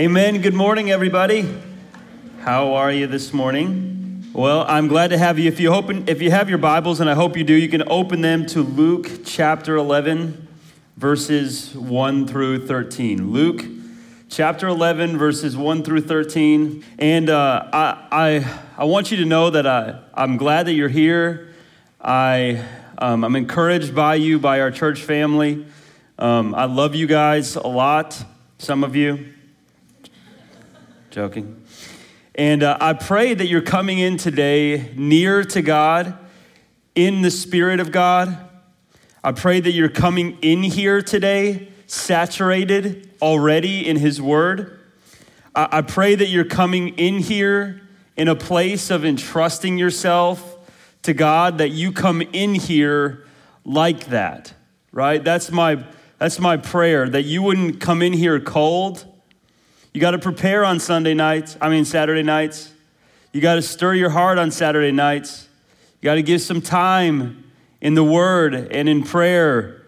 Amen. Good morning, everybody. How are you this morning? Well, I'm glad to have you. If you open, if you have your Bibles, and I hope you do, you can open them to Luke chapter 11, verses 1 through 13. Luke chapter 11, verses 1 through 13. And uh, I, I, I want you to know that I, I'm glad that you're here. I, um, I'm encouraged by you, by our church family. Um, I love you guys a lot, some of you. Joking. And uh, I pray that you're coming in today near to God, in the Spirit of God. I pray that you're coming in here today saturated already in His Word. I, I pray that you're coming in here in a place of entrusting yourself to God, that you come in here like that, right? That's my, that's my prayer, that you wouldn't come in here cold you got to prepare on Sunday nights, I mean, Saturday nights. You got to stir your heart on Saturday nights. You got to give some time in the Word and in prayer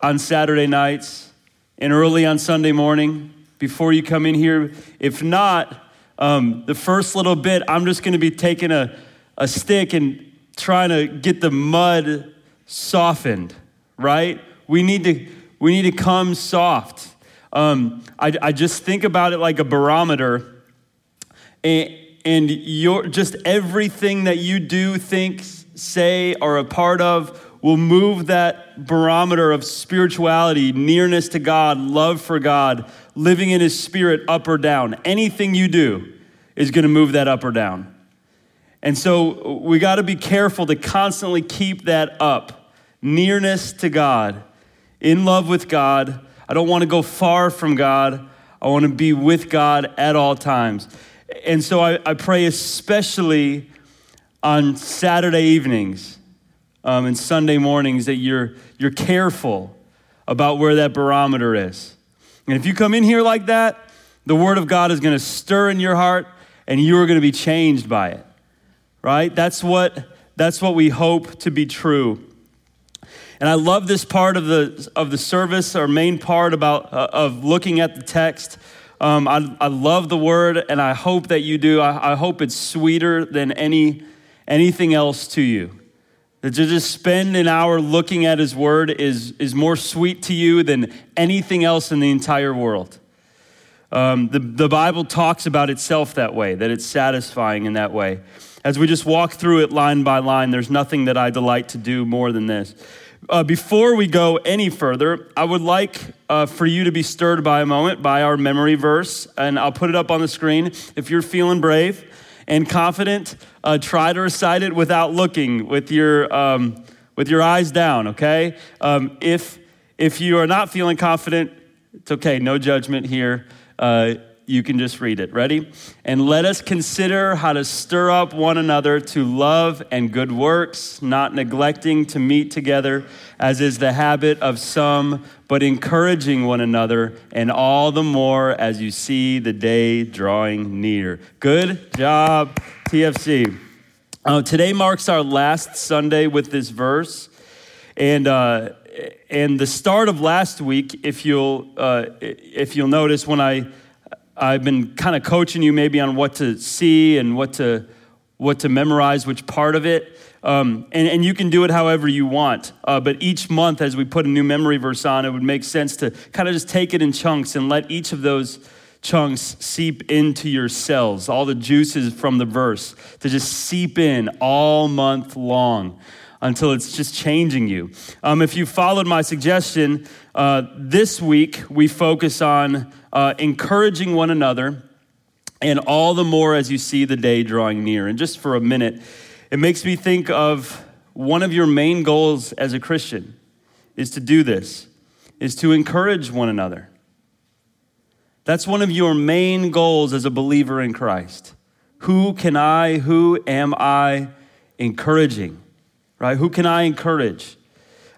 on Saturday nights and early on Sunday morning before you come in here. If not, um, the first little bit, I'm just going to be taking a, a stick and trying to get the mud softened, right? We need to, we need to come soft. Um, I, I just think about it like a barometer, and, and your, just everything that you do, think, say, or a part of will move that barometer of spirituality, nearness to God, love for God, living in His Spirit up or down. Anything you do is going to move that up or down. And so we got to be careful to constantly keep that up nearness to God, in love with God I don't want to go far from God. I want to be with God at all times. And so I, I pray, especially on Saturday evenings um, and Sunday mornings, that you're, you're careful about where that barometer is. And if you come in here like that, the Word of God is going to stir in your heart and you are going to be changed by it. Right? That's what, that's what we hope to be true. And I love this part of the, of the service, our main part about, uh, of looking at the text. Um, I, I love the word, and I hope that you do. I, I hope it's sweeter than any, anything else to you. That to just spend an hour looking at his word is, is more sweet to you than anything else in the entire world. Um, the, the Bible talks about itself that way, that it's satisfying in that way. As we just walk through it line by line, there's nothing that I delight to do more than this. Uh, before we go any further, I would like uh, for you to be stirred by a moment by our memory verse, and I'll put it up on the screen. If you're feeling brave and confident, uh, try to recite it without looking, with your um, with your eyes down. Okay. Um, if if you are not feeling confident, it's okay. No judgment here. You can just read it. Ready? And let us consider how to stir up one another to love and good works, not neglecting to meet together, as is the habit of some, but encouraging one another, and all the more as you see the day drawing near. Good job, TFC. Uh, today marks our last Sunday with this verse. And, uh, and the start of last week, if you'll, uh, if you'll notice, when I I've been kind of coaching you maybe on what to see and what to what to memorize, which part of it. Um, and, and you can do it however you want. Uh, but each month, as we put a new memory verse on, it would make sense to kind of just take it in chunks and let each of those chunks seep into your cells, all the juices from the verse to just seep in all month long until it's just changing you. Um, if you followed my suggestion, uh, this week we focus on uh, encouraging one another, and all the more as you see the day drawing near. And just for a minute, it makes me think of one of your main goals as a Christian is to do this, is to encourage one another. That's one of your main goals as a believer in Christ. Who can I, who am I encouraging? Right? Who can I encourage?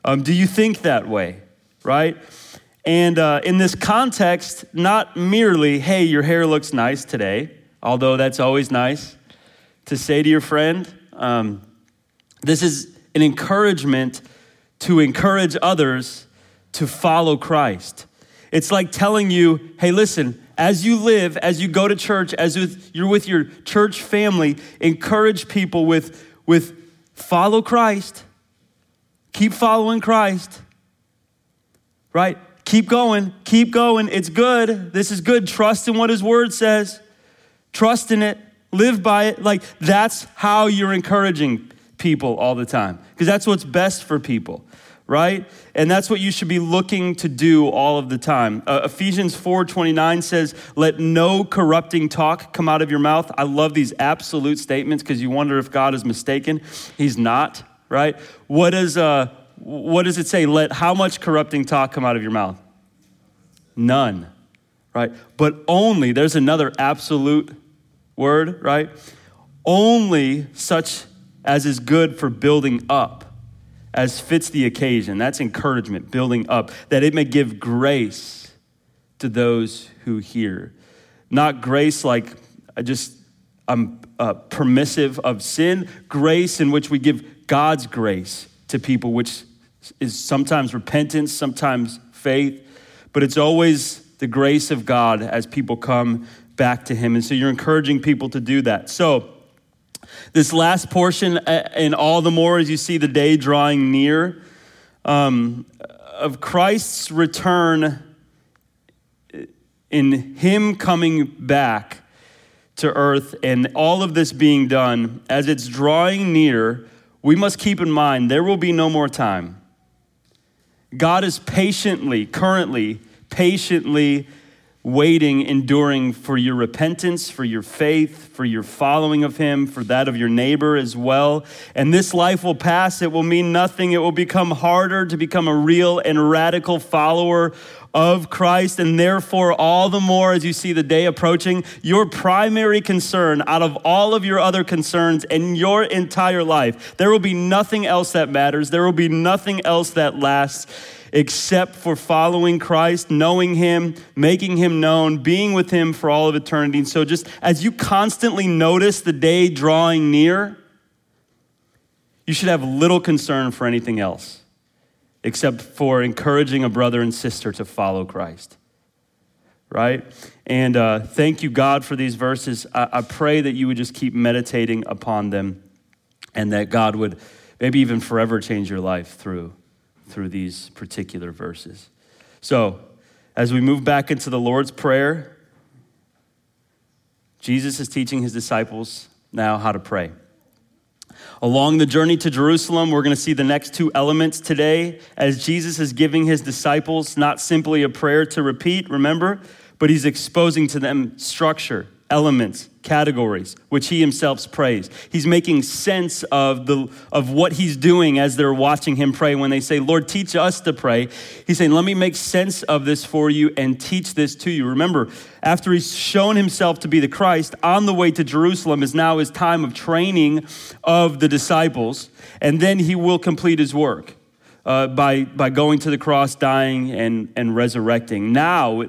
Um, do you think that way? Right? And uh, in this context, not merely, hey, your hair looks nice today, although that's always nice to say to your friend. Um, this is an encouragement to encourage others to follow Christ. It's like telling you, hey, listen, as you live, as you go to church, as you're with your church family, encourage people with, with follow Christ. Keep following Christ. Right? Keep going. Keep going. It's good. This is good. Trust in what his word says. Trust in it. Live by it. Like that's how you're encouraging people all the time because that's what's best for people right and that's what you should be looking to do all of the time uh, ephesians 4.29 says let no corrupting talk come out of your mouth i love these absolute statements because you wonder if god is mistaken he's not right what does, uh, what does it say let how much corrupting talk come out of your mouth none right but only there's another absolute word right only such as is good for building up, as fits the occasion. That's encouragement, building up, that it may give grace to those who hear. Not grace like I just, I'm uh, permissive of sin, grace in which we give God's grace to people, which is sometimes repentance, sometimes faith, but it's always the grace of God as people come back to Him. And so you're encouraging people to do that. So, this last portion, and all the more as you see the day drawing near, um, of Christ's return in Him coming back to earth and all of this being done, as it's drawing near, we must keep in mind there will be no more time. God is patiently, currently, patiently waiting, enduring for your repentance, for your faith, for your following of Him, for that of your neighbor as well. And this life will pass, it will mean nothing. It will become harder to become a real and radical follower of Christ, and therefore, all the more as you see the day approaching, your primary concern out of all of your other concerns in your entire life, there will be nothing else that matters. There will be nothing else that lasts except for following Christ, knowing Him, making Him known, being with Him for all of eternity. And so, just as you constantly notice the day drawing near, you should have little concern for anything else except for encouraging a brother and sister to follow Christ. Right? And uh, thank you, God, for these verses. I, I pray that you would just keep meditating upon them and that God would maybe even forever change your life through through these particular verses. So, as we move back into the Lord's Prayer, Jesus is teaching his disciples now how to pray. Along the journey to Jerusalem, we're going to see the next two elements today as Jesus is giving his disciples not simply a prayer to repeat, remember, but he's exposing to them structure, elements, categories, which he himself prays. He's making sense of, the, of what he's doing as they're watching him pray. When they say, Lord, teach us to pray, he's saying, Let me make sense of this for you and teach this to you. Remember, after he's shown himself to be the Christ, on the way to Jerusalem is now his time of training of the disciples, and then he will complete his work. Uh, by, by going to the cross, dying, and, and resurrecting. Now,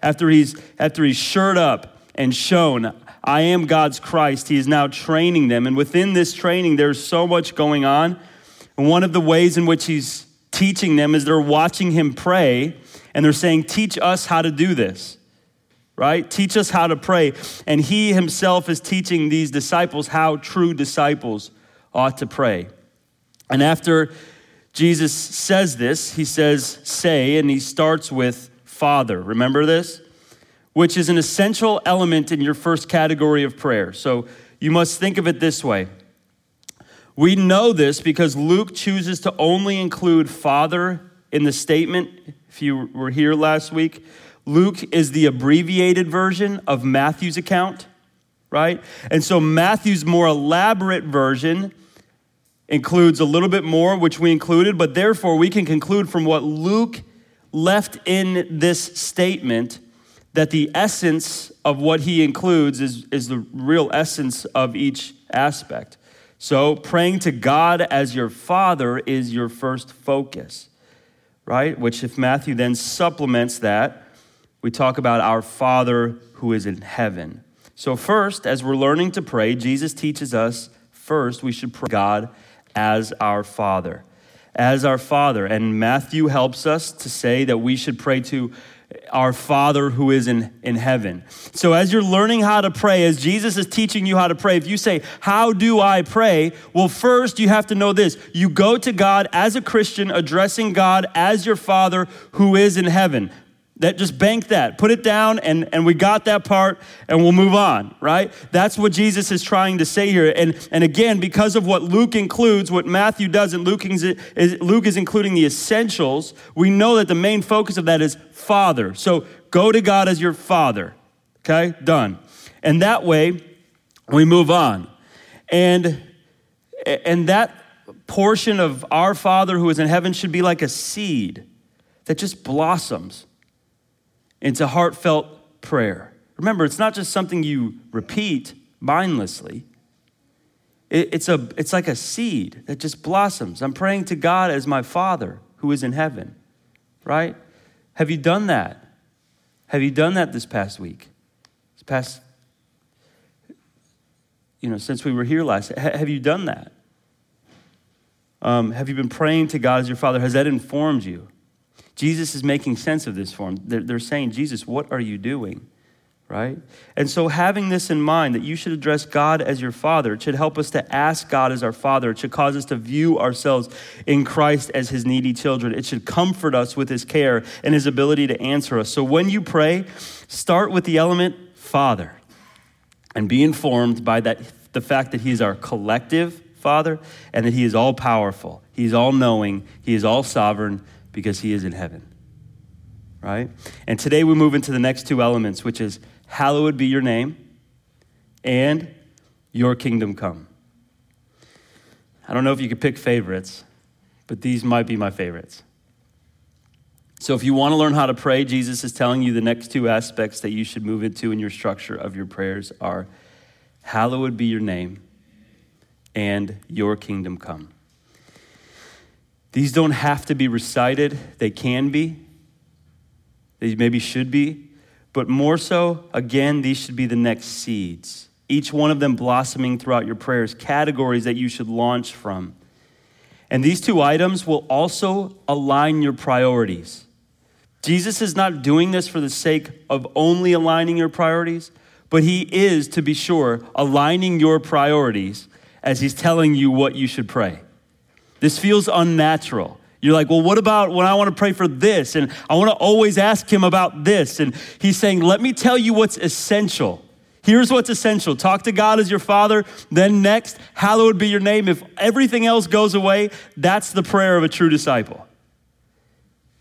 after he's, after he's shored up and shown, I am God's Christ. He is now training them. And within this training, there's so much going on. And one of the ways in which he's teaching them is they're watching him pray and they're saying, Teach us how to do this, right? Teach us how to pray. And he himself is teaching these disciples how true disciples ought to pray. And after Jesus says this, he says, Say, and he starts with Father. Remember this? Which is an essential element in your first category of prayer. So you must think of it this way. We know this because Luke chooses to only include Father in the statement. If you were here last week, Luke is the abbreviated version of Matthew's account, right? And so Matthew's more elaborate version includes a little bit more, which we included, but therefore we can conclude from what Luke left in this statement that the essence of what he includes is, is the real essence of each aspect. So, praying to God as your Father is your first focus, right? Which, if Matthew then supplements that, we talk about our Father who is in heaven. So, first, as we're learning to pray, Jesus teaches us first we should pray God as our Father. As our Father. And Matthew helps us to say that we should pray to our Father who is in, in heaven. So, as you're learning how to pray, as Jesus is teaching you how to pray, if you say, How do I pray? Well, first you have to know this. You go to God as a Christian, addressing God as your Father who is in heaven. That just bank that, put it down, and, and we got that part, and we'll move on, right? That's what Jesus is trying to say here. And, and again, because of what Luke includes, what Matthew doesn't, Luke is, is, Luke is including the essentials, we know that the main focus of that is Father. So go to God as your Father, okay? Done. And that way, we move on. And, and that portion of our Father who is in heaven should be like a seed that just blossoms into heartfelt prayer. Remember, it's not just something you repeat mindlessly. it's, a, it's like a seed that just blossoms. I'm praying to God as my Father who is in heaven, right? Have you done that? Have you done that this past week? This past, you know, since we were here last, have you done that? Um, have you been praying to God as your Father? Has that informed you? Jesus is making sense of this for them. They're, they're saying, Jesus, what are you doing? Right? And so, having this in mind, that you should address God as your Father, it should help us to ask God as our Father. It should cause us to view ourselves in Christ as His needy children. It should comfort us with His care and His ability to answer us. So, when you pray, start with the element Father and be informed by that, the fact that He is our collective Father and that He is all powerful, He is all knowing, He is all sovereign because he is in heaven. Right? And today we move into the next two elements, which is hallowed be your name and your kingdom come. I don't know if you could pick favorites, but these might be my favorites. So, if you want to learn how to pray, Jesus is telling you the next two aspects that you should move into in your structure of your prayers are hallowed be your name and your kingdom come. These don't have to be recited, they can be. They maybe should be. But more so, again, these should be the next seeds. Each one of them blossoming throughout your prayers, categories that you should launch from. And these two items will also align your priorities. Jesus is not doing this for the sake of only aligning your priorities, but he is, to be sure, aligning your priorities as he's telling you what you should pray. This feels unnatural. You're like, well, what about when I want to pray for this? And I want to always ask him about this. And he's saying, let me tell you what's essential. Here's what's essential talk to God as your father. Then, next, hallowed be your name. If everything else goes away, that's the prayer of a true disciple.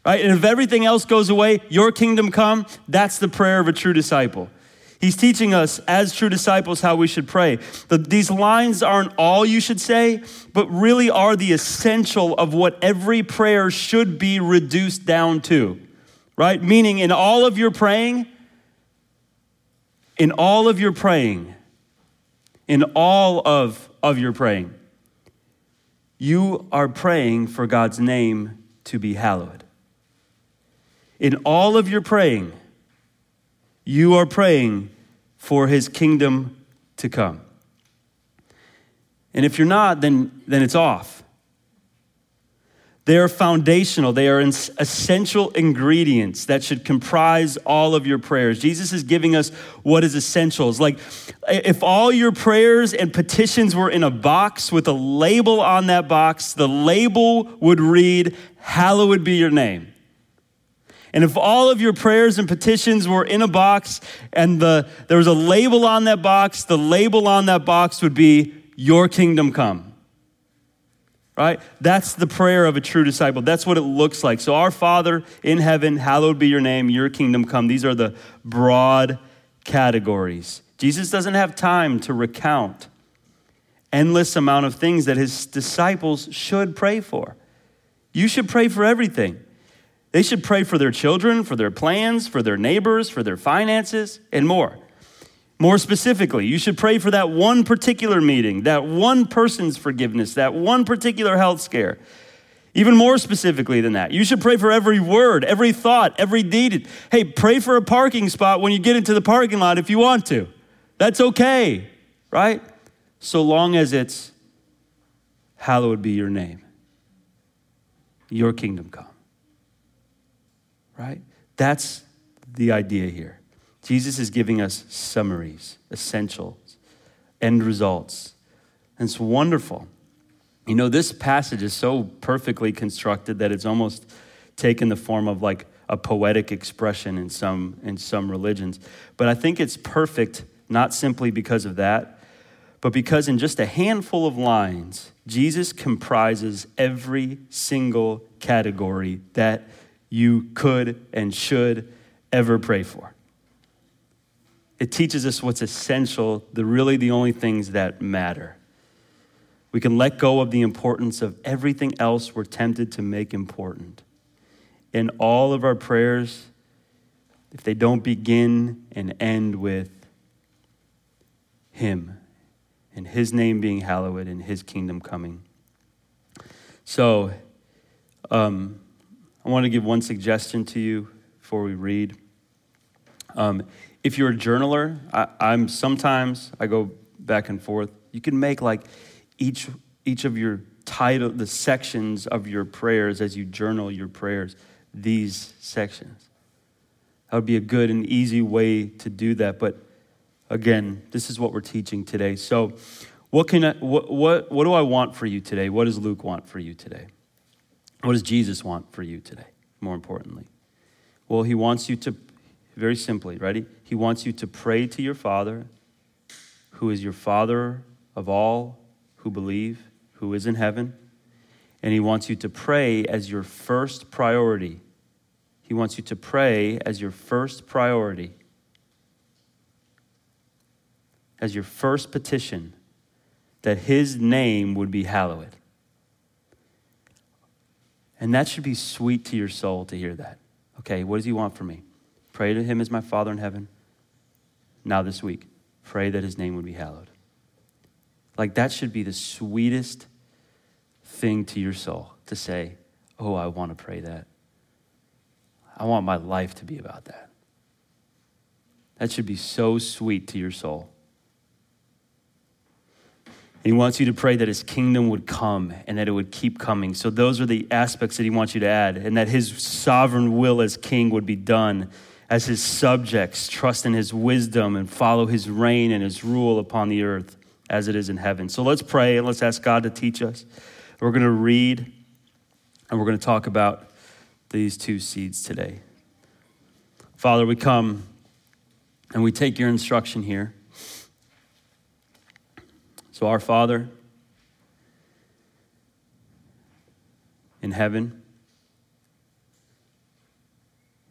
Right? And if everything else goes away, your kingdom come, that's the prayer of a true disciple. He's teaching us as true disciples how we should pray. The, these lines aren't all you should say, but really are the essential of what every prayer should be reduced down to, right? Meaning, in all of your praying, in all of your praying, in all of, of your praying, you are praying for God's name to be hallowed. In all of your praying, you are praying for his kingdom to come. And if you're not, then, then it's off. They are foundational. They are essential ingredients that should comprise all of your prayers. Jesus is giving us what is essentials. Like if all your prayers and petitions were in a box with a label on that box, the label would read, Hallowed be your name. And if all of your prayers and petitions were in a box and the, there was a label on that box, the label on that box would be, Your kingdom come. Right? That's the prayer of a true disciple. That's what it looks like. So, our Father in heaven, hallowed be your name, your kingdom come. These are the broad categories. Jesus doesn't have time to recount endless amount of things that his disciples should pray for. You should pray for everything. They should pray for their children, for their plans, for their neighbors, for their finances, and more. More specifically, you should pray for that one particular meeting, that one person's forgiveness, that one particular health scare. Even more specifically than that, you should pray for every word, every thought, every deed. Hey, pray for a parking spot when you get into the parking lot if you want to. That's okay, right? So long as it's, hallowed be your name, your kingdom come. Right? That's the idea here. Jesus is giving us summaries, essentials, end results. And it's wonderful. You know, this passage is so perfectly constructed that it's almost taken the form of like a poetic expression in some, in some religions. But I think it's perfect not simply because of that, but because in just a handful of lines, Jesus comprises every single category that you could and should ever pray for it teaches us what's essential, the really the only things that matter. We can let go of the importance of everything else we're tempted to make important. In all of our prayers, if they don't begin and end with Him and His name being hallowed and His kingdom coming. So, um, I want to give one suggestion to you before we read. Um, if you're a journaler, I, am sometimes I go back and forth. You can make like each each of your title, the sections of your prayers as you journal your prayers, these sections. That would be a good and easy way to do that. But again, this is what we're teaching today. So, what can I, what, what what do I want for you today? What does Luke want for you today? What does Jesus want for you today? More importantly, well, he wants you to very simply, ready? He wants you to pray to your Father, who is your Father of all who believe, who is in heaven. And He wants you to pray as your first priority. He wants you to pray as your first priority, as your first petition, that His name would be hallowed. And that should be sweet to your soul to hear that. Okay, what does He want from me? Pray to him as my Father in heaven. Now, this week, pray that his name would be hallowed. Like, that should be the sweetest thing to your soul to say, Oh, I want to pray that. I want my life to be about that. That should be so sweet to your soul. He wants you to pray that his kingdom would come and that it would keep coming. So, those are the aspects that he wants you to add, and that his sovereign will as king would be done as his subjects, trust in his wisdom and follow his reign and his rule upon the earth as it is in heaven. So let's pray and let's ask God to teach us. We're going to read and we're going to talk about these two seeds today. Father, we come and we take your instruction here. So, our Father in heaven,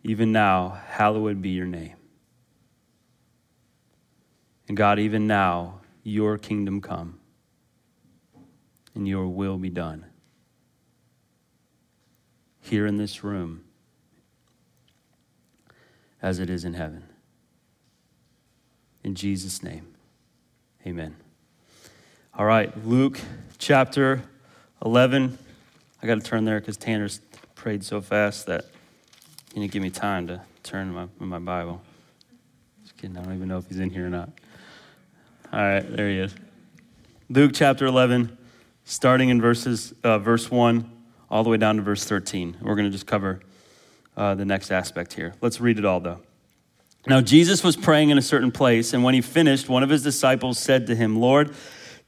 even now, hallowed be your name. And God, even now, your kingdom come and your will be done. Here in this room, as it is in heaven. In Jesus' name, amen. All right, Luke chapter 11. I got to turn there because Tanner's prayed so fast that you didn't give me time to turn my, my Bible. Just kidding. I don't even know if he's in here or not. All right, there he is. Luke chapter 11, starting in verses, uh, verse 1 all the way down to verse 13. We're going to just cover uh, the next aspect here. Let's read it all, though. Now, Jesus was praying in a certain place, and when he finished, one of his disciples said to him, Lord,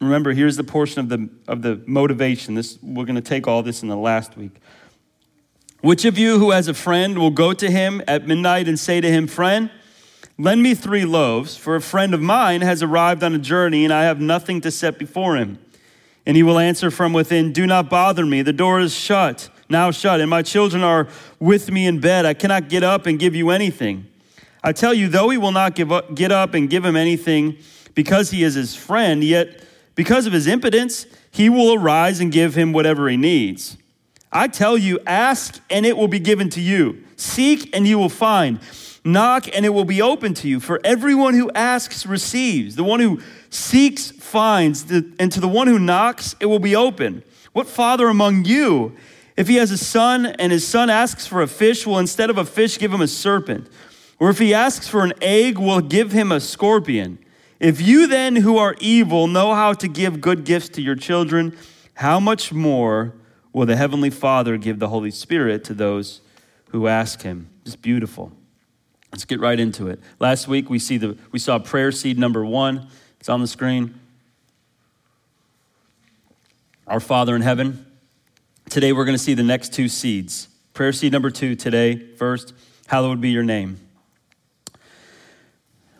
remember, here's the portion of the, of the motivation. This, we're going to take all this in the last week. Which of you who has a friend will go to him at midnight and say to him, Friend, lend me three loaves, for a friend of mine has arrived on a journey and I have nothing to set before him? And he will answer from within, Do not bother me. The door is shut, now shut, and my children are with me in bed. I cannot get up and give you anything. I tell you, though he will not give up, get up and give him anything because he is his friend, yet because of his impotence, he will arise and give him whatever he needs. I tell you, ask and it will be given to you. Seek and you will find. Knock and it will be open to you. For everyone who asks receives. The one who seeks finds. And to the one who knocks, it will be open. What father among you, if he has a son and his son asks for a fish, will instead of a fish give him a serpent? Or if he asks for an egg, will give him a scorpion? If you then, who are evil, know how to give good gifts to your children, how much more will the Heavenly Father give the Holy Spirit to those who ask Him? It's beautiful. Let's get right into it. Last week we, see the, we saw prayer seed number one. It's on the screen. Our Father in heaven. Today we're going to see the next two seeds. Prayer seed number two today, first, hallowed be your name.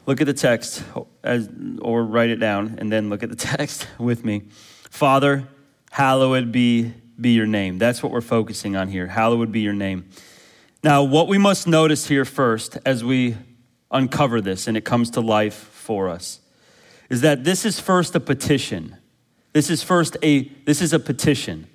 Look at the text, as, or write it down, and then look at the text with me. Father, hallowed be, be your name. That's what we're focusing on here. Hallowed be your name. Now, what we must notice here first as we uncover this and it comes to life for us is that this is first a petition. This is first a this is a petition.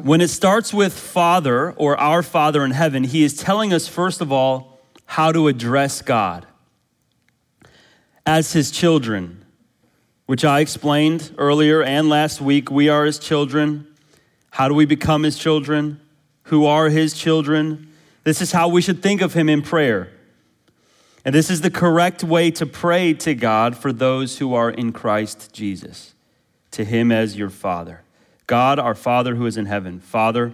When it starts with Father or our Father in heaven, he is telling us first of all how to address God as his children, which I explained earlier and last week. We are his children. How do we become his children? Who are his children? This is how we should think of him in prayer. And this is the correct way to pray to God for those who are in Christ Jesus, to him as your Father. God, our Father who is in heaven. Father,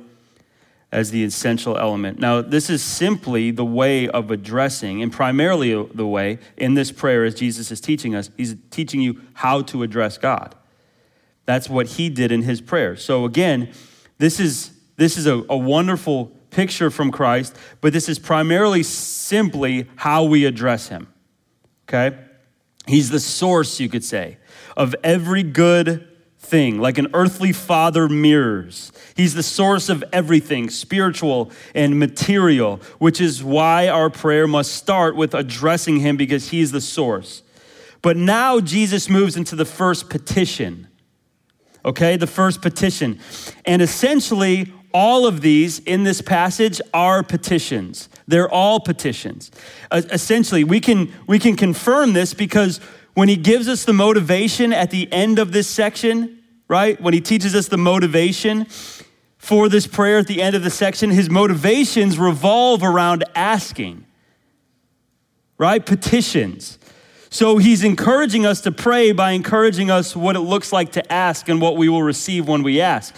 as the essential element. Now, this is simply the way of addressing, and primarily the way in this prayer as Jesus is teaching us. He's teaching you how to address God. That's what he did in his prayer. So, again, this is, this is a, a wonderful picture from Christ, but this is primarily simply how we address him. Okay? He's the source, you could say, of every good thing, like an earthly father mirrors. He's the source of everything, spiritual and material, which is why our prayer must start with addressing him because he's the source. But now Jesus moves into the first petition. Okay, the first petition. And essentially, all of these in this passage are petitions. They're all petitions. Essentially, we can, we can confirm this because when he gives us the motivation at the end of this section, right? When he teaches us the motivation for this prayer at the end of the section, his motivations revolve around asking, right? Petitions. So he's encouraging us to pray by encouraging us what it looks like to ask and what we will receive when we ask.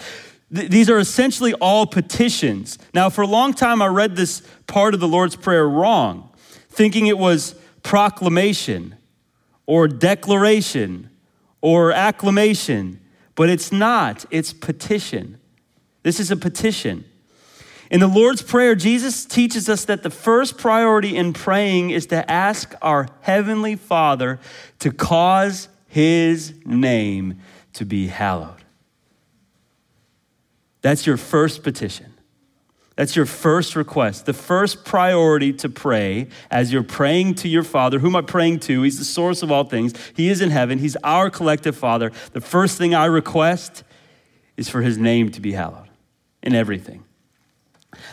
Th- these are essentially all petitions. Now, for a long time, I read this part of the Lord's Prayer wrong, thinking it was proclamation or declaration or acclamation, but it's not. It's petition. This is a petition. In the Lord's Prayer, Jesus teaches us that the first priority in praying is to ask our Heavenly Father to cause His name to be hallowed. That's your first petition. That's your first request. The first priority to pray as you're praying to your Father. Who am I praying to? He's the source of all things. He is in heaven. He's our collective Father. The first thing I request is for His name to be hallowed in everything.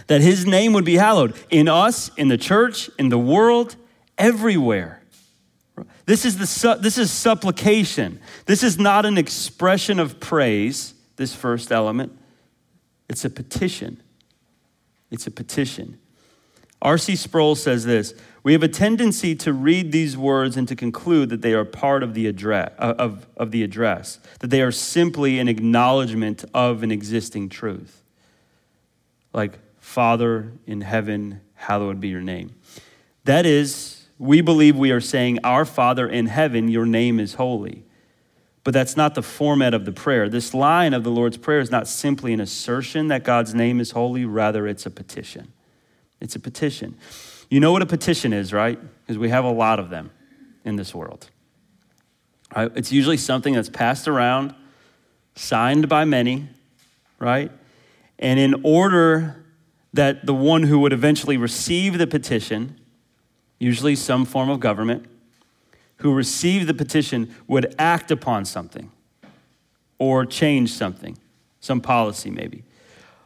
That His name would be hallowed in us, in the church, in the world, everywhere. This is, the, this is supplication. This is not an expression of praise, this first element. It's a petition. It's a petition. R.C. Sproul says this We have a tendency to read these words and to conclude that they are part of the, address, uh, of, of the address, that they are simply an acknowledgement of an existing truth. Like, Father in heaven, hallowed be your name. That is we believe we are saying, Our Father in heaven, your name is holy. But that's not the format of the prayer. This line of the Lord's Prayer is not simply an assertion that God's name is holy, rather, it's a petition. It's a petition. You know what a petition is, right? Because we have a lot of them in this world. Right? It's usually something that's passed around, signed by many, right? And in order that the one who would eventually receive the petition, usually some form of government, who received the petition would act upon something or change something, some policy maybe.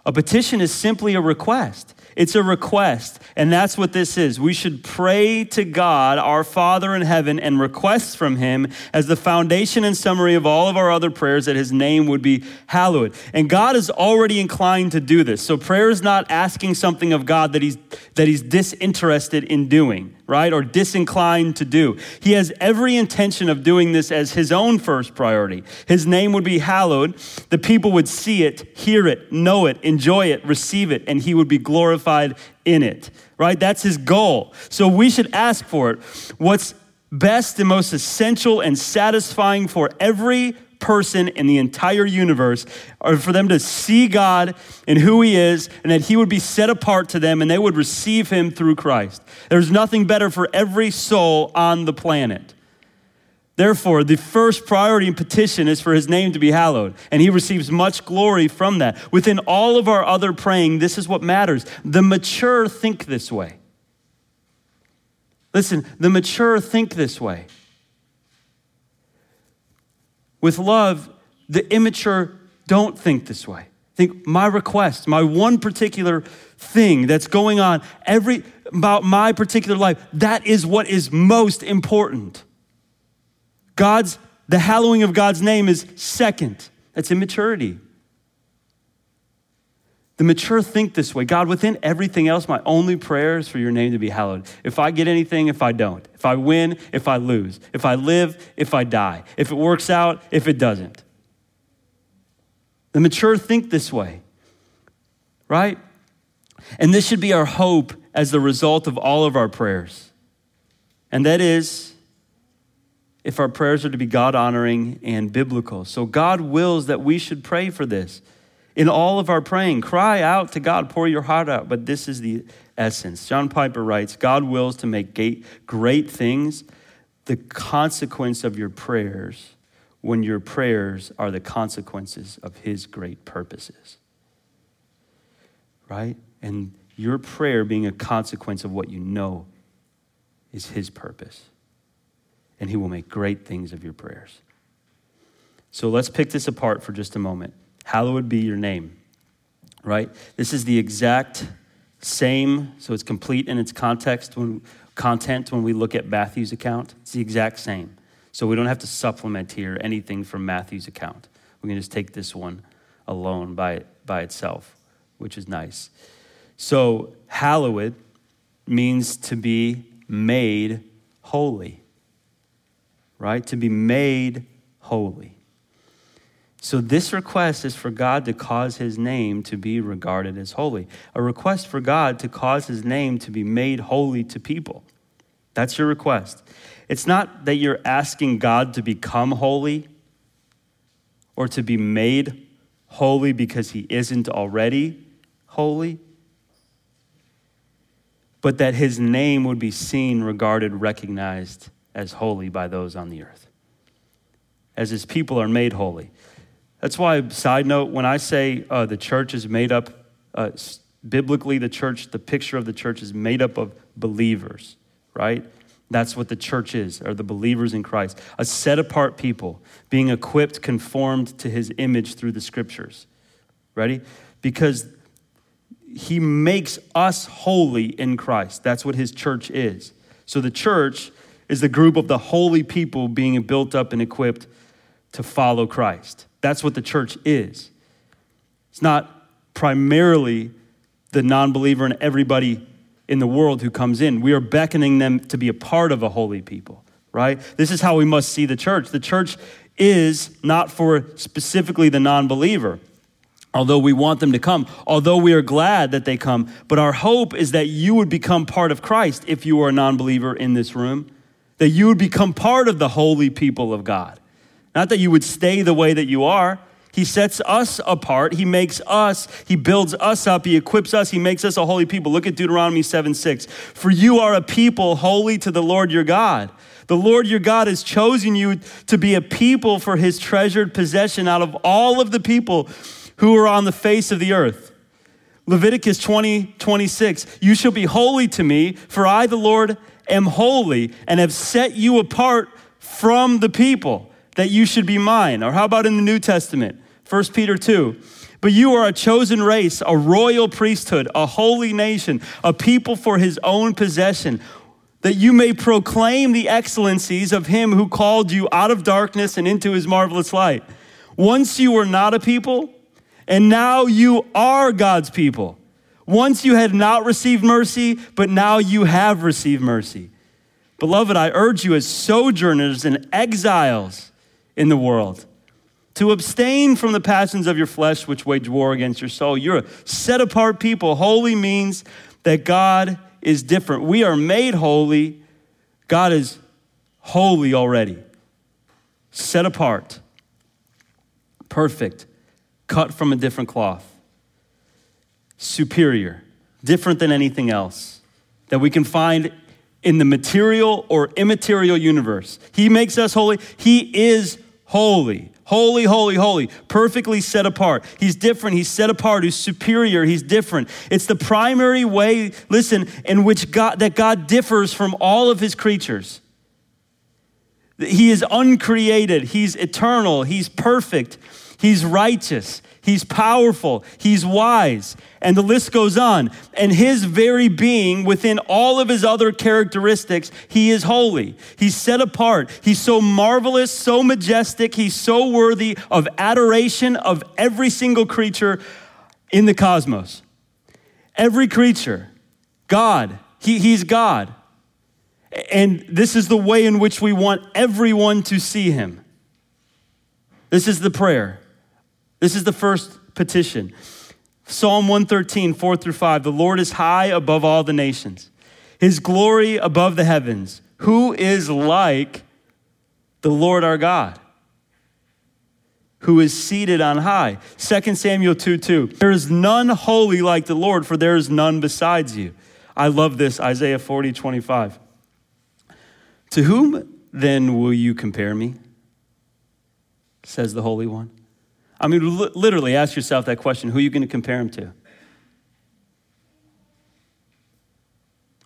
A petition is simply a request. It's a request, and that's what this is. We should pray to God, our Father in heaven, and request from Him as the foundation and summary of all of our other prayers that His name would be hallowed. And God is already inclined to do this. So prayer is not asking something of God that He's, that he's disinterested in doing right? Or disinclined to do. He has every intention of doing this as his own first priority. His name would be hallowed. The people would see it, hear it, know it, enjoy it, receive it, and he would be glorified in it, right? That's his goal. So we should ask for it. What's best and most essential and satisfying for every person in the entire universe, or for them to see God and who He is, and that He would be set apart to them and they would receive Him through Christ. There's nothing better for every soul on the planet. Therefore, the first priority and petition is for his name to be hallowed, and he receives much glory from that. Within all of our other praying, this is what matters. The mature think this way. Listen, the mature think this way. With love, the immature don't think this way. Think my request, my one particular thing that's going on every about my particular life, that is what is most important. God's the hallowing of God's name is second. That's immaturity. The mature think this way God, within everything else, my only prayer is for your name to be hallowed. If I get anything, if I don't, if I win, if I lose, if I live, if I die, if it works out, if it doesn't. The mature think this way, right? And this should be our hope as the result of all of our prayers. And that is if our prayers are to be God honoring and biblical. So God wills that we should pray for this in all of our praying. Cry out to God, pour your heart out. But this is the essence. John Piper writes God wills to make great things the consequence of your prayers when your prayers are the consequences of his great purposes. Right? And your prayer being a consequence of what you know is his purpose. And he will make great things of your prayers. So let's pick this apart for just a moment hallowed be your name. Right? This is the exact same, so it's complete in its context when content when we look at Matthew's account. It's the exact same. So we don't have to supplement here anything from Matthew's account. We can just take this one alone by, by itself, which is nice. So, hallowed means to be made holy, right? To be made holy. So, this request is for God to cause his name to be regarded as holy. A request for God to cause his name to be made holy to people. That's your request. It's not that you're asking God to become holy or to be made holy because he isn't already holy, but that his name would be seen, regarded, recognized as holy by those on the earth, as his people are made holy. That's why, side note, when I say uh, the church is made up, uh, biblically, the church, the picture of the church is made up of believers, right? That's what the church is, are the believers in Christ. A set apart people being equipped, conformed to his image through the scriptures. Ready? Because he makes us holy in Christ. That's what his church is. So the church is the group of the holy people being built up and equipped to follow Christ. That's what the church is. It's not primarily the non believer and everybody in the world who comes in. We are beckoning them to be a part of a holy people, right? This is how we must see the church. The church is not for specifically the non believer. although we want them to come, although we are glad that they come. But our hope is that you would become part of Christ if you are a non believer in this room, that you would become part of the holy people of God. Not that you would stay the way that you are. He sets us apart. He makes us, He builds us up, He equips us, He makes us a holy people. Look at Deuteronomy 7 6. For you are a people holy to the Lord your God. The Lord your God has chosen you to be a people for His treasured possession out of all of the people who are on the face of the earth. Leviticus 20, 26. You shall be holy to me, for I, the Lord, am holy and have set you apart from the people that you should be mine. Or how about in the New Testament? 1 Peter 2. But you are a chosen race, a royal priesthood, a holy nation, a people for his own possession, that you may proclaim the excellencies of him who called you out of darkness and into his marvelous light. Once you were not a people, and now you are God's people. Once you had not received mercy, but now you have received mercy. Beloved, I urge you as sojourners and exiles in the world to abstain from the passions of your flesh which wage war against your soul. You're a set apart people. Holy means that God is different. We are made holy. God is holy already, set apart, perfect cut from a different cloth, superior, different than anything else that we can find in the material or immaterial universe. He makes us holy. He is holy. Holy, holy, holy, perfectly set apart. He's different. He's set apart. He's superior. He's different. It's the primary way, listen, in which God, that God differs from all of his creatures. He is uncreated. He's eternal. He's perfect. He's righteous. He's powerful. He's wise. And the list goes on. And his very being, within all of his other characteristics, he is holy. He's set apart. He's so marvelous, so majestic. He's so worthy of adoration of every single creature in the cosmos. Every creature. God. He, he's God. And this is the way in which we want everyone to see him. This is the prayer. This is the first petition. Psalm 113, 4 through 5. The Lord is high above all the nations, his glory above the heavens. Who is like the Lord our God? Who is seated on high. 2 Samuel 2 2. There is none holy like the Lord, for there is none besides you. I love this, Isaiah 40, 25. To whom then will you compare me? Says the Holy One. I mean, li- literally ask yourself that question who are you going to compare him to?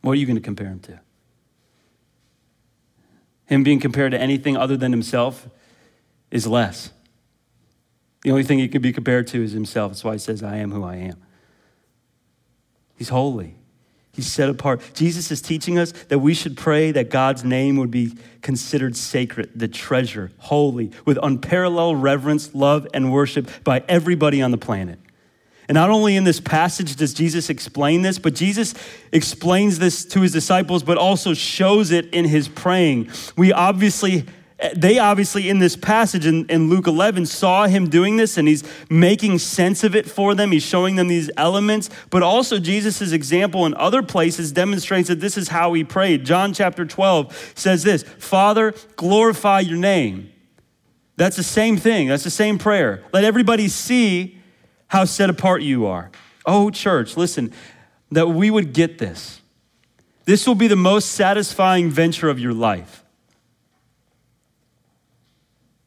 What are you going to compare him to? Him being compared to anything other than himself is less. The only thing he can be compared to is himself. That's why he says, I am who I am. He's holy. He's set apart. Jesus is teaching us that we should pray that God's name would be considered sacred, the treasure, holy, with unparalleled reverence, love, and worship by everybody on the planet. And not only in this passage does Jesus explain this, but Jesus explains this to his disciples, but also shows it in his praying. We obviously they obviously in this passage in, in, Luke 11 saw him doing this and he's making sense of it for them. He's showing them these elements, but also Jesus' example in other places demonstrates that this is how he prayed. John chapter 12 says this Father, glorify your name. That's the same thing, that's the same prayer. Let everybody see how set apart you are. Oh, church, listen, that we would get this. This will be the most satisfying venture of your life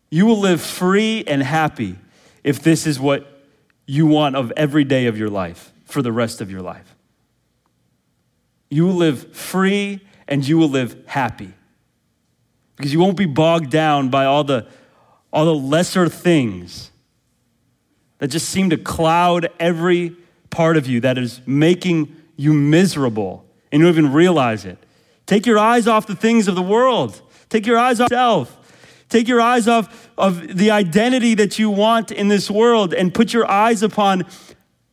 you will live free and happy if this is what you want of every day of your life for the rest of your life. You will live free and you will live happy because you won't be bogged down by all the, all the lesser things that just seem to cloud every part of you that is making you miserable and you don't even realize it. Take your eyes off the things of the world. Take your eyes off yourself. Take your eyes off of the identity that you want in this world and put your eyes upon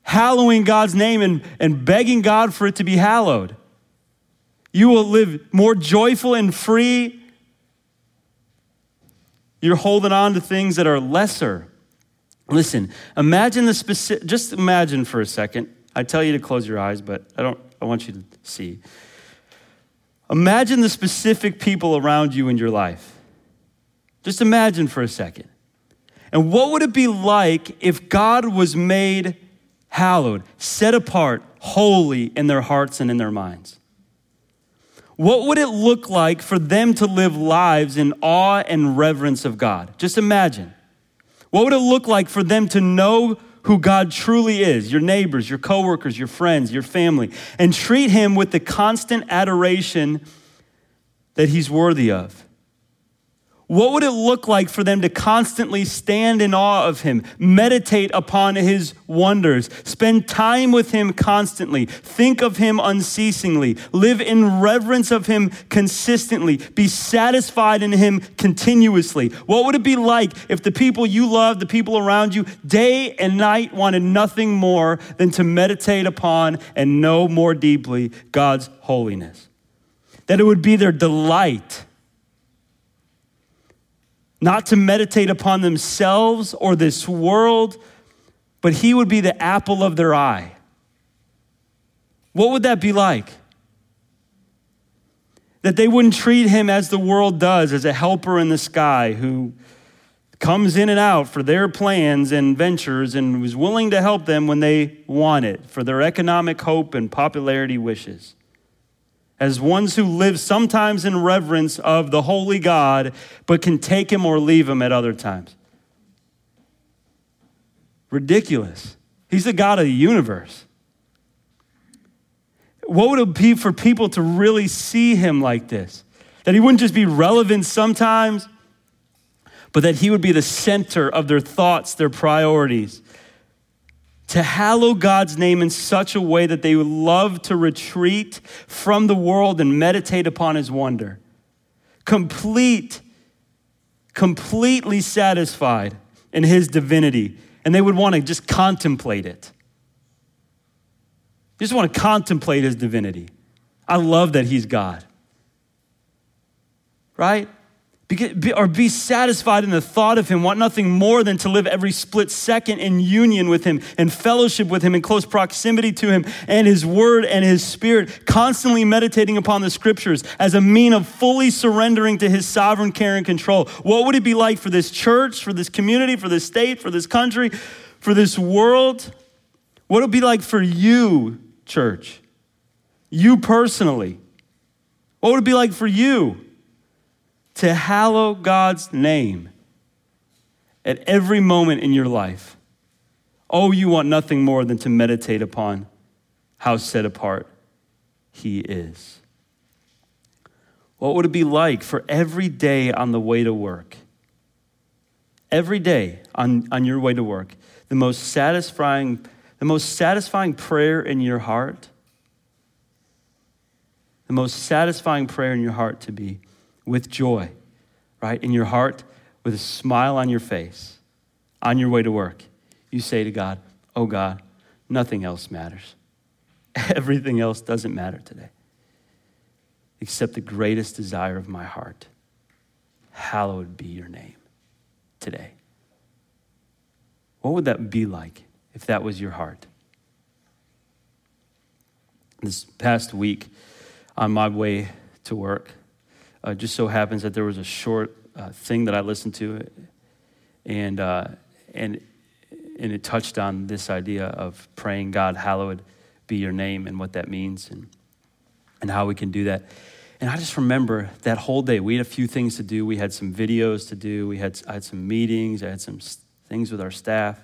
hallowing God's name and, and begging God for it to be hallowed. You will live more joyful and free. You're holding on to things that are lesser. Listen, imagine the specific, just imagine for a second. I tell you to close your eyes, but I don't, I want you to see. Imagine the specific people around you in your life. Just imagine for a second. And what would it be like if God was made hallowed, set apart, holy in their hearts and in their minds? What would it look like for them to live lives in awe and reverence of God? Just imagine. What would it look like for them to know who God truly is, your neighbors, your coworkers, your friends, your family, and treat him with the constant adoration that he's worthy of? What would it look like for them to constantly stand in awe of him, meditate upon his wonders, spend time with him constantly, think of him unceasingly, live in reverence of him consistently, be satisfied in him continuously? What would it be like if the people you love, the people around you, day and night wanted nothing more than to meditate upon and know more deeply God's holiness? That it would be their delight not to meditate upon themselves or this world, but He would be the apple of their eye. What would that be like? That they wouldn't treat Him as the world does, as a helper in the sky who comes in and out for their plans and ventures and was willing to help them when they want it for their economic hope and popularity wishes as ones who live sometimes in reverence of the holy God, but can take him or leave him at other times. Ridiculous. He's the God of the universe. What would it be for people to really see him like this? That he wouldn't just be relevant sometimes, but that he would be the center of their thoughts, their priorities, to hallow God's name in such a way that they would love to retreat from the world and meditate upon his wonder. Complete, completely satisfied in his divinity. And they would want to just contemplate it. They Just want to contemplate his divinity. I love that he's God. Right? Or be satisfied in the thought of Him, want nothing more than to live every split second in union with Him and fellowship with Him in close proximity to Him and His Word and His Spirit, constantly meditating upon the Scriptures as a mean of fully surrendering to His sovereign care and control. What would it be like for this church, for this community, for this state, for this country, for this world? What would it be like for you, church? You personally? What would it be like for you? To hallow God's name at every moment in your life. Oh, you want nothing more than to meditate upon how set apart He is. What would it be like for every day on the way to work? Every day on, on your way to work, the most satisfying, the most satisfying prayer in your heart, the most satisfying prayer in your heart to be with joy, right? In your heart, with a smile on your face, on your way to work, you say to God, Oh God, nothing else matters. Everything else doesn't matter today, except the greatest desire of my heart. Hallowed be your name today. What would that be like if that was your heart? This past week, on my way to work, uh, just so happens that there was a short uh, thing that I listened to, and uh, and and it touched on this idea of praying, God, hallowed be your name, and what that means, and and how we can do that. And I just remember that whole day. We had a few things to do. We had some videos to do. We had I had some meetings. I had some things with our staff,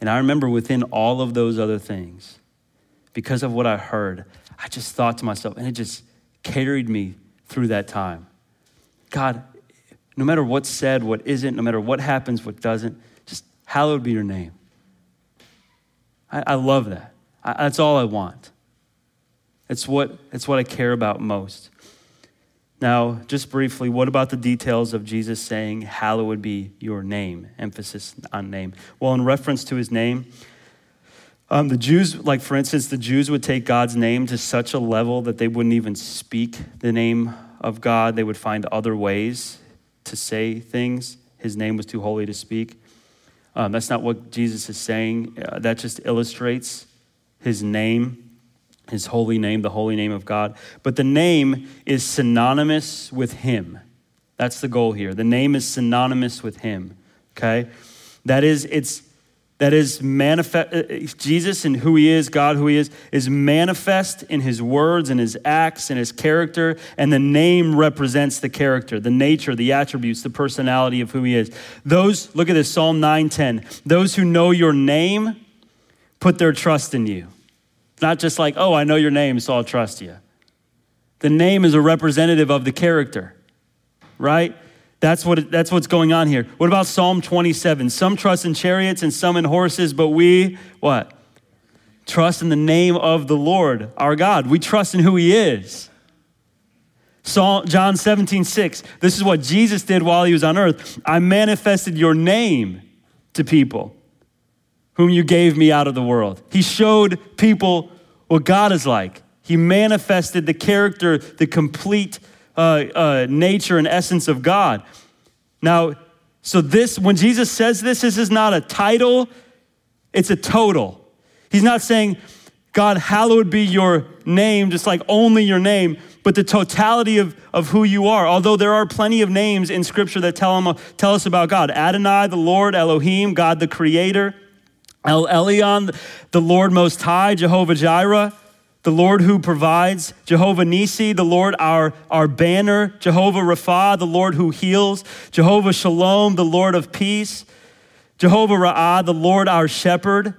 and I remember within all of those other things, because of what I heard, I just thought to myself, and it just carried me through that time. God, no matter what's said, what isn't, no matter what happens, what doesn't, just hallowed be your name. I, I love that. I, that's all I want. It's what, it's what I care about most. Now, just briefly, what about the details of Jesus saying, Hallowed be your name? Emphasis on name. Well, in reference to his name, um, the Jews, like for instance, the Jews would take God's name to such a level that they wouldn't even speak the name of God. They would find other ways to say things. His name was too holy to speak. Um, that's not what Jesus is saying. Uh, that just illustrates his name, his holy name, the holy name of God. But the name is synonymous with him. That's the goal here. The name is synonymous with him. Okay? That is, it's that is manifest uh, jesus and who he is god who he is is manifest in his words and his acts and his character and the name represents the character the nature the attributes the personality of who he is. Those look at this psalm 910 those who know your name put their trust in you. Not just like oh i know your name so i'll trust you. The name is a representative of the character right that's, what, that's what's going on here. What about Psalm 27? Some trust in chariots and some in horses, but we, what? Trust in the name of the Lord, our God. We trust in who He is. Psalm, John 17, 6. This is what Jesus did while He was on earth. I manifested your name to people whom you gave me out of the world. He showed people what God is like. He manifested the character, the complete uh, uh, nature and essence of God. Now, so this, when Jesus says this, this is not a title, it's a total. He's not saying, God, hallowed be your name, just like only your name, but the totality of, of who you are. Although there are plenty of names in Scripture that tell, him, tell us about God Adonai, the Lord, Elohim, God the Creator, El Elyon, the Lord Most High, Jehovah Jireh the Lord who provides, Jehovah Nisi, the Lord our, our banner, Jehovah Rapha, the Lord who heals, Jehovah Shalom, the Lord of peace, Jehovah Ra'ah, the Lord our shepherd.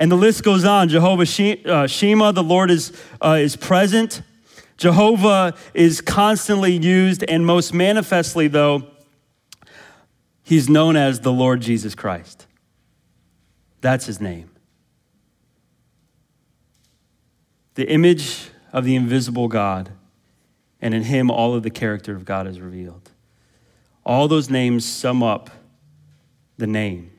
And the list goes on. Jehovah uh, Shammah, the Lord is, uh, is present. Jehovah is constantly used, and most manifestly, though, he's known as the Lord Jesus Christ. That's his name. The image of the invisible God, and in him all of the character of God is revealed. All those names sum up the name,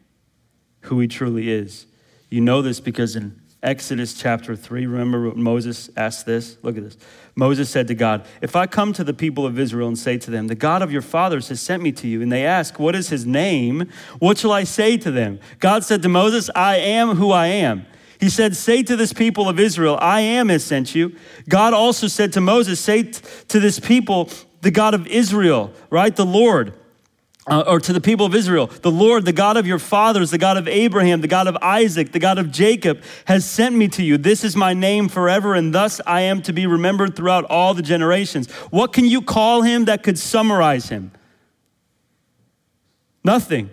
who he truly is. You know this because in Exodus chapter 3, remember what Moses asked this? Look at this. Moses said to God, If I come to the people of Israel and say to them, The God of your fathers has sent me to you, and they ask, What is his name? What shall I say to them? God said to Moses, I am who I am. He said, Say to this people of Israel, I am has sent you. God also said to Moses, Say t- to this people, the God of Israel, right? The Lord. Uh, or to the people of Israel, the Lord, the God of your fathers, the God of Abraham, the God of Isaac, the God of Jacob, has sent me to you. This is my name forever, and thus I am to be remembered throughout all the generations. What can you call him that could summarize him? Nothing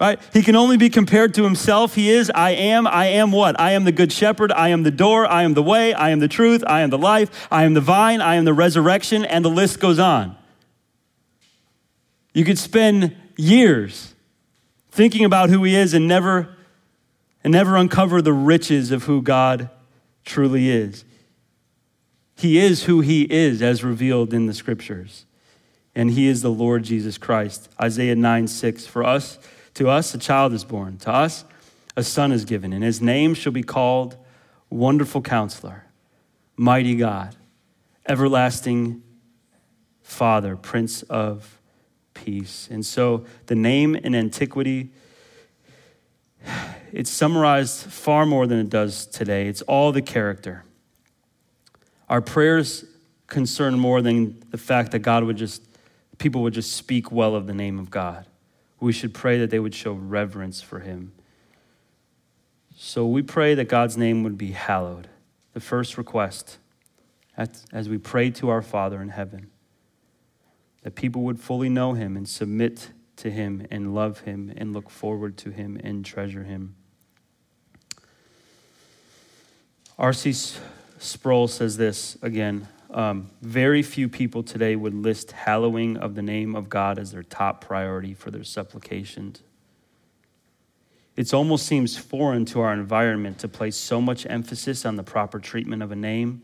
right? He can only be compared to himself. He is, I am, I am what? I am the good shepherd, I am the door, I am the way, I am the truth, I am the life, I am the vine, I am the resurrection, and the list goes on. You could spend years thinking about who he is and never and never uncover the riches of who God truly is. He is who he is as revealed in the scriptures. And he is the Lord Jesus Christ. Isaiah 9 6. For us, to us, a child is born. To us, a son is given, and his name shall be called Wonderful Counselor, Mighty God, Everlasting Father, Prince of Peace. And so the name in antiquity, it's summarized far more than it does today. It's all the character. Our prayers concern more than the fact that God would just, people would just speak well of the name of God we should pray that they would show reverence for him. So we pray that God's name would be hallowed. The first request, as we pray to our Father in heaven, that people would fully know him and submit to him and love him and look forward to him and treasure him. R.C. Sproul says this again um, very few people today would list hallowing of the name of God as their top priority for their supplications. It almost seems foreign to our environment to place so much emphasis on the proper treatment of a name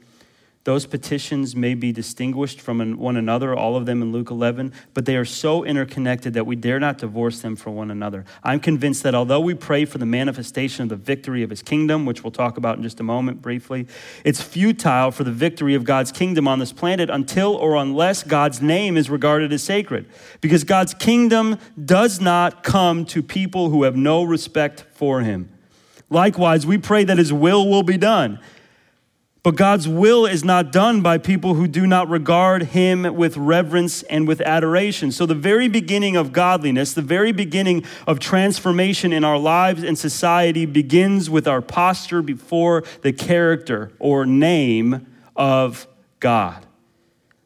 Those petitions may be distinguished from one another, all of them in Luke 11, but they are so interconnected that we dare not divorce them from one another. I'm convinced that although we pray for the manifestation of the victory of his kingdom, which we'll talk about in just a moment briefly, it's futile for the victory of God's kingdom on this planet until or unless God's name is regarded as sacred. Because God's kingdom does not come to people who have no respect for him. Likewise, we pray that his will will be done. But God's will is not done by people who do not regard him with reverence and with adoration. So, the very beginning of godliness, the very beginning of transformation in our lives and society begins with our posture before the character or name of God.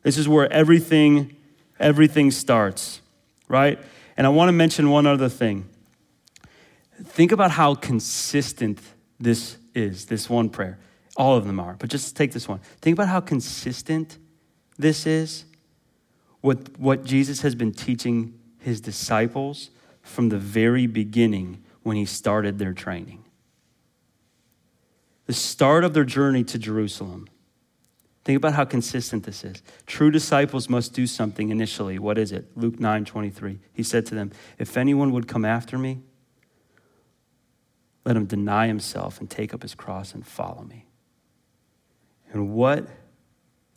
This is where everything everything starts, right? And I want to mention one other thing. Think about how consistent this is, this one prayer. All of them are, but just take this one. Think about how consistent this is with what Jesus has been teaching his disciples from the very beginning when he started their training. The start of their journey to Jerusalem. Think about how consistent this is. True disciples must do something initially. What is it? Luke 9 23. He said to them, If anyone would come after me, let him deny himself and take up his cross and follow me. And what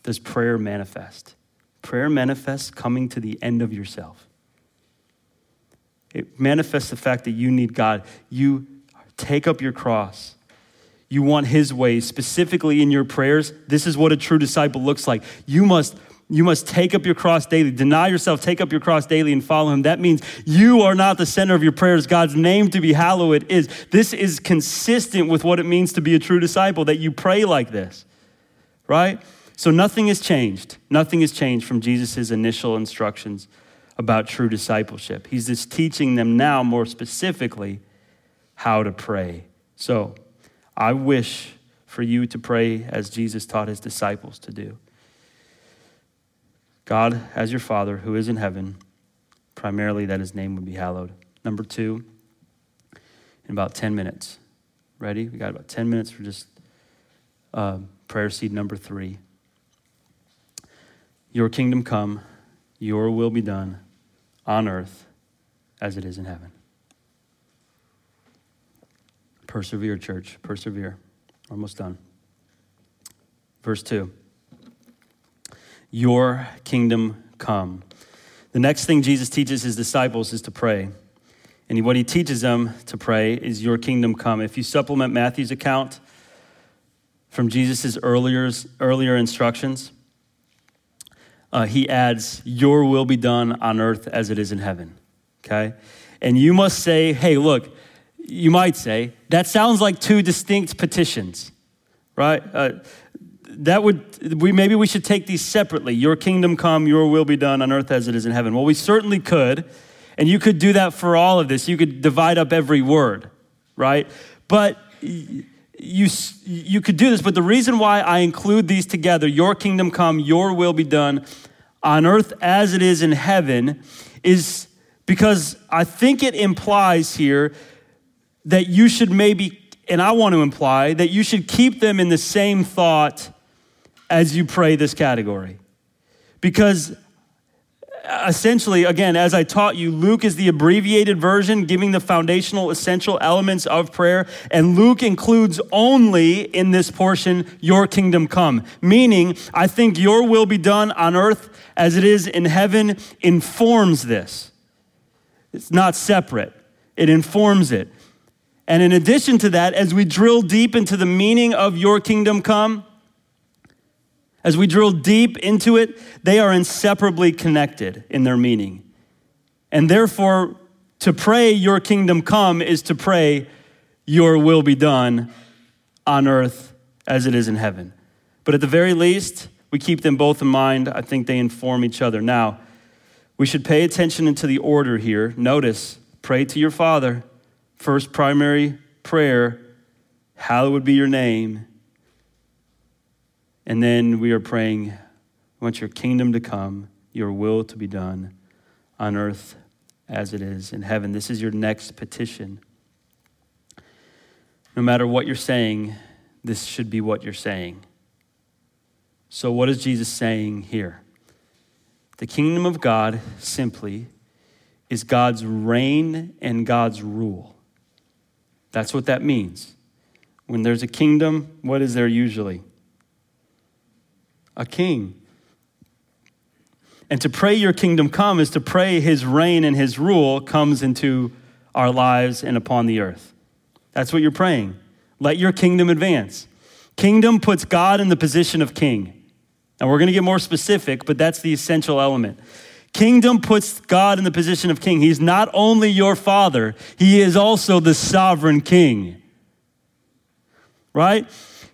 does prayer manifest? Prayer manifests coming to the end of yourself. It manifests the fact that you need God. You take up your cross. You want His ways, specifically in your prayers. This is what a true disciple looks like. You must you must take up your cross daily. Deny yourself, take up your cross daily, and follow him. That means you are not the center of your prayers. God's name to be hallowed is. This is consistent with what it means to be a true disciple, that you pray like this, right? So nothing has changed. Nothing has changed from Jesus' initial instructions about true discipleship. He's just teaching them now, more specifically, how to pray. So I wish for you to pray as Jesus taught his disciples to do. God, as your Father who is in heaven, primarily that his name would be hallowed. Number two, in about 10 minutes. Ready? We got about 10 minutes for just uh, prayer seed number three. Your kingdom come, your will be done on earth as it is in heaven. Persevere, church. Persevere. Almost done. Verse 2 your kingdom come. The next thing Jesus teaches his disciples is to pray. And what he teaches them to pray is, Your kingdom come. If you supplement Matthew's account from Jesus' earlier, earlier instructions, uh, he adds, Your will be done on earth as it is in heaven. Okay? And you must say, Hey, look, you might say, that sounds like two distinct petitions, right? Uh, that would we maybe we should take these separately your kingdom come your will be done on earth as it is in heaven well we certainly could and you could do that for all of this you could divide up every word right but you you could do this but the reason why i include these together your kingdom come your will be done on earth as it is in heaven is because i think it implies here that you should maybe and i want to imply that you should keep them in the same thought as you pray this category. Because essentially, again, as I taught you, Luke is the abbreviated version, giving the foundational, essential elements of prayer. And Luke includes only in this portion, Your kingdom come. Meaning, I think Your will be done on earth as it is in heaven informs this. It's not separate, it informs it. And in addition to that, as we drill deep into the meaning of Your kingdom come, as we drill deep into it, they are inseparably connected in their meaning. And therefore, to pray, Your kingdom come, is to pray, Your will be done on earth as it is in heaven. But at the very least, we keep them both in mind. I think they inform each other. Now, we should pay attention to the order here. Notice, pray to your Father. First primary prayer, hallowed be your name. And then we are praying, I want your kingdom to come, your will to be done on earth as it is in heaven. This is your next petition. No matter what you're saying, this should be what you're saying. So, what is Jesus saying here? The kingdom of God simply is God's reign and God's rule. That's what that means. When there's a kingdom, what is there usually? A king. And to pray your kingdom come is to pray his reign and his rule comes into our lives and upon the earth. That's what you're praying. Let your kingdom advance. Kingdom puts God in the position of king. And we're going to get more specific, but that's the essential element. Kingdom puts God in the position of king. He's not only your father, he is also the sovereign king. Right?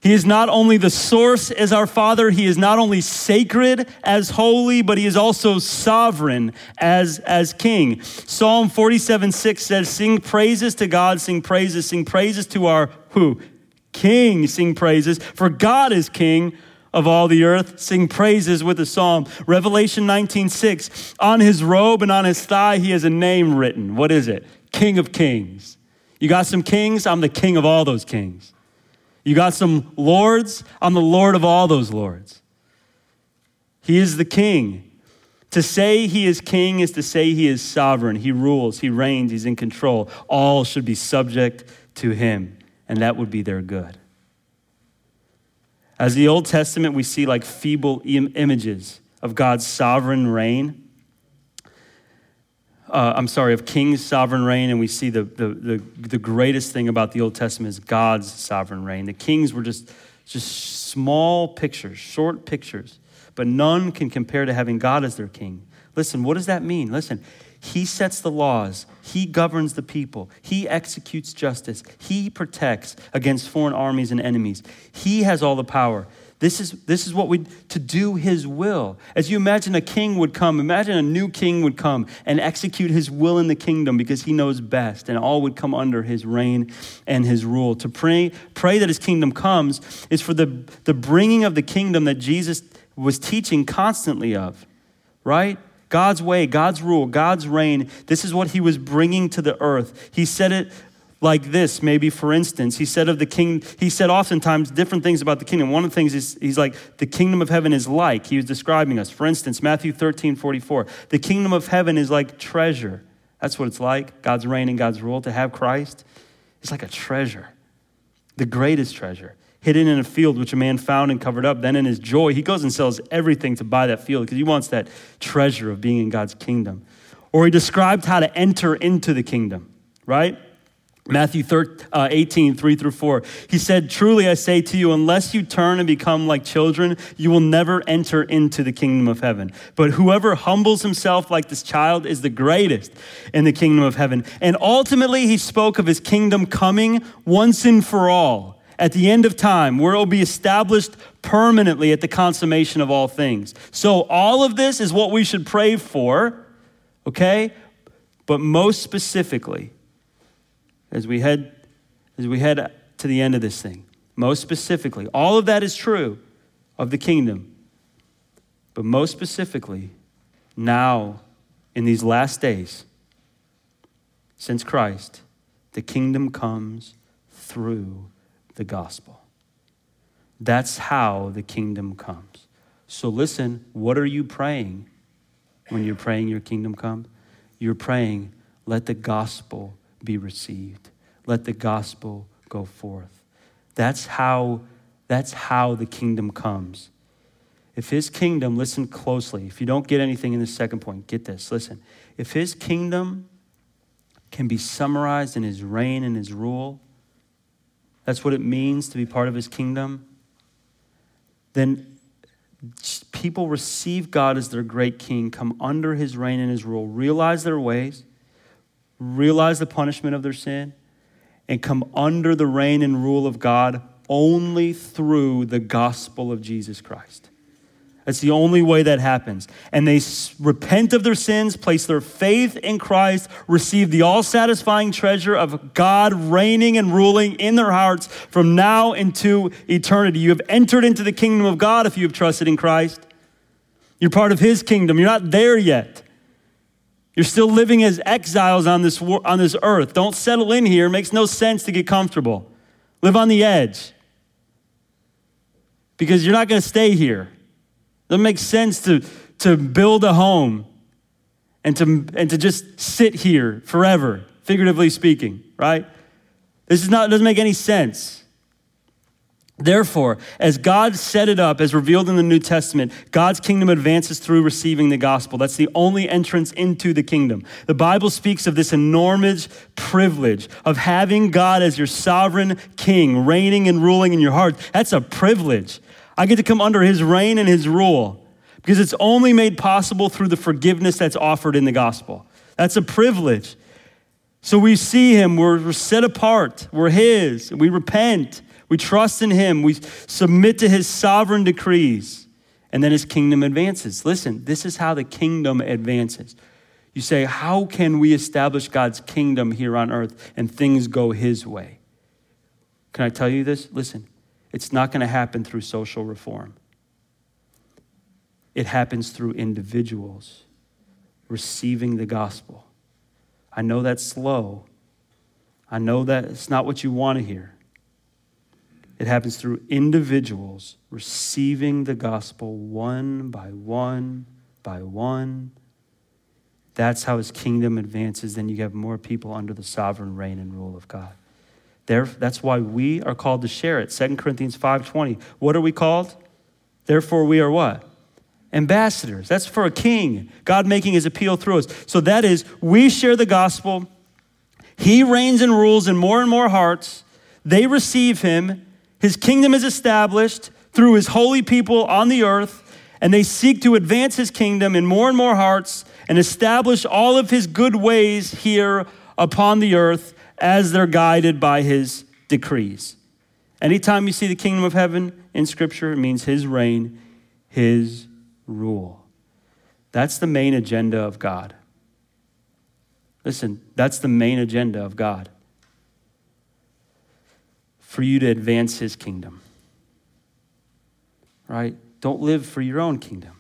He is not only the source as our Father, He is not only sacred as holy, but He is also sovereign as, as King. Psalm 47 6 says, Sing praises to God, sing praises, sing praises to our who? King, sing praises, for God is King of all the earth. Sing praises with a psalm. Revelation 19 6, on his robe and on his thigh, he has a name written. What is it? King of Kings. You got some kings? I'm the king of all those kings. You got some lords? I'm the Lord of all those lords. He is the king. To say he is king is to say he is sovereign. He rules, he reigns, he's in control. All should be subject to him, and that would be their good. As the Old Testament, we see like feeble Im- images of God's sovereign reign uh, I'm sorry, of king's sovereign reign, and we see the, the, the, the, greatest thing about the Old Testament is God's sovereign reign. The kings were just, just small pictures, short pictures, but none can compare to having God as their king. Listen, what does that mean? Listen, he sets the laws, he governs the people, he executes justice, he protects against foreign armies and enemies, he has all the power. This is, this is what we, to do his will. As you imagine a king would come, imagine a new king would come and execute his will in the kingdom because he knows best, and all would come under his reign and his rule. To pray, pray that his kingdom comes is for the, the bringing of the kingdom that Jesus was teaching constantly of, right? God's way, God's rule, God's reign. This is what he was bringing to the earth. He said it like this, maybe for instance. He said of the king, he said oftentimes different things about the kingdom. One of the things is he's like, the kingdom of heaven is like. He was describing us. For instance, Matthew 13, 44. The kingdom of heaven is like treasure. That's what it's like. God's reign and God's rule. To have Christ is like a treasure, the greatest treasure. Hidden in a field which a man found and covered up. Then in his joy, he goes and sells everything to buy that field because he wants that treasure of being in God's kingdom. Or he described how to enter into the kingdom, right? Matthew 13, uh, 18, 3 through 4. He said, Truly I say to you, unless you turn and become like children, you will never enter into the kingdom of heaven. But whoever humbles himself like this child is the greatest in the kingdom of heaven. And ultimately, he spoke of his kingdom coming once and for all at the end of time, where it will be established permanently at the consummation of all things. So, all of this is what we should pray for, okay? But most specifically, as we head as we head to the end of this thing. Most specifically, all of that is true of the kingdom. But most specifically, now in these last days, since Christ, the kingdom comes through the gospel. That's how the kingdom comes. So listen, what are you praying when you're praying your kingdom come? You're praying, let the gospel be received. Let the gospel go forth. That's how, that's how the kingdom comes. If his kingdom, listen closely. If you don't get anything in the second point, get this. Listen. If his kingdom can be summarized in his reign and his rule, that's what it means to be part of his kingdom, then people receive God as their great king, come under his reign and his rule, realize their ways, realize the punishment of their sin, and come under the reign and rule of God only through the gospel of Jesus Christ. That's the only way that happens. And they repent of their sins, place their faith in Christ, receive the all satisfying treasure of God reigning and ruling in their hearts from now into eternity. You have entered into the kingdom of God if you have trusted in Christ. You're part of His kingdom. You're not there yet. You're still living as exiles on this, on this earth. Don't settle in here. It makes no sense to get comfortable. Live on the edge. Because you're not going to stay here. It Doesn't make sense to, to build a home and to, and to just sit here forever, figuratively speaking, right? This is not, doesn't make any sense. Therefore, as God set it up, as revealed in the New Testament, God's kingdom advances through receiving the gospel. That's the only entrance into the kingdom. The Bible speaks of this enormous privilege of having God as your sovereign king, reigning and ruling in your heart. That's a privilege. I get to come under his reign and his rule because it's only made possible through the forgiveness that's offered in the gospel. That's a privilege. So we see him, we're, set apart, we're his, we repent. We trust in Him. We submit to His sovereign decrees. And then His kingdom advances. Listen, this is how the kingdom advances. You say, How can we establish God's kingdom here on earth and things go His way? Can I tell you this? Listen, it's not going to happen through social reform, it happens through individuals receiving the gospel. I know that's slow. I know that it's not what you want to hear. It happens through individuals receiving the gospel one by one by one. That's how his kingdom advances. Then you have more people under the sovereign reign and rule of God. There, that's why we are called to share it. 2 Corinthians 5:20. What are we called? Therefore, we are what? Ambassadors. That's for a king. God making his appeal through us. So that is, we share the gospel. He reigns and rules in more and more hearts. They receive him, his kingdom is established through his holy people on the earth, and they seek to advance his kingdom in more and more hearts and establish all of his good ways here upon the earth as they're guided by his decrees. Anytime you see the kingdom of heaven in Scripture, it means his reign, his rule. That's the main agenda of God. Listen, that's the main agenda of God for you to advance his kingdom. Right? Don't live for your own kingdom.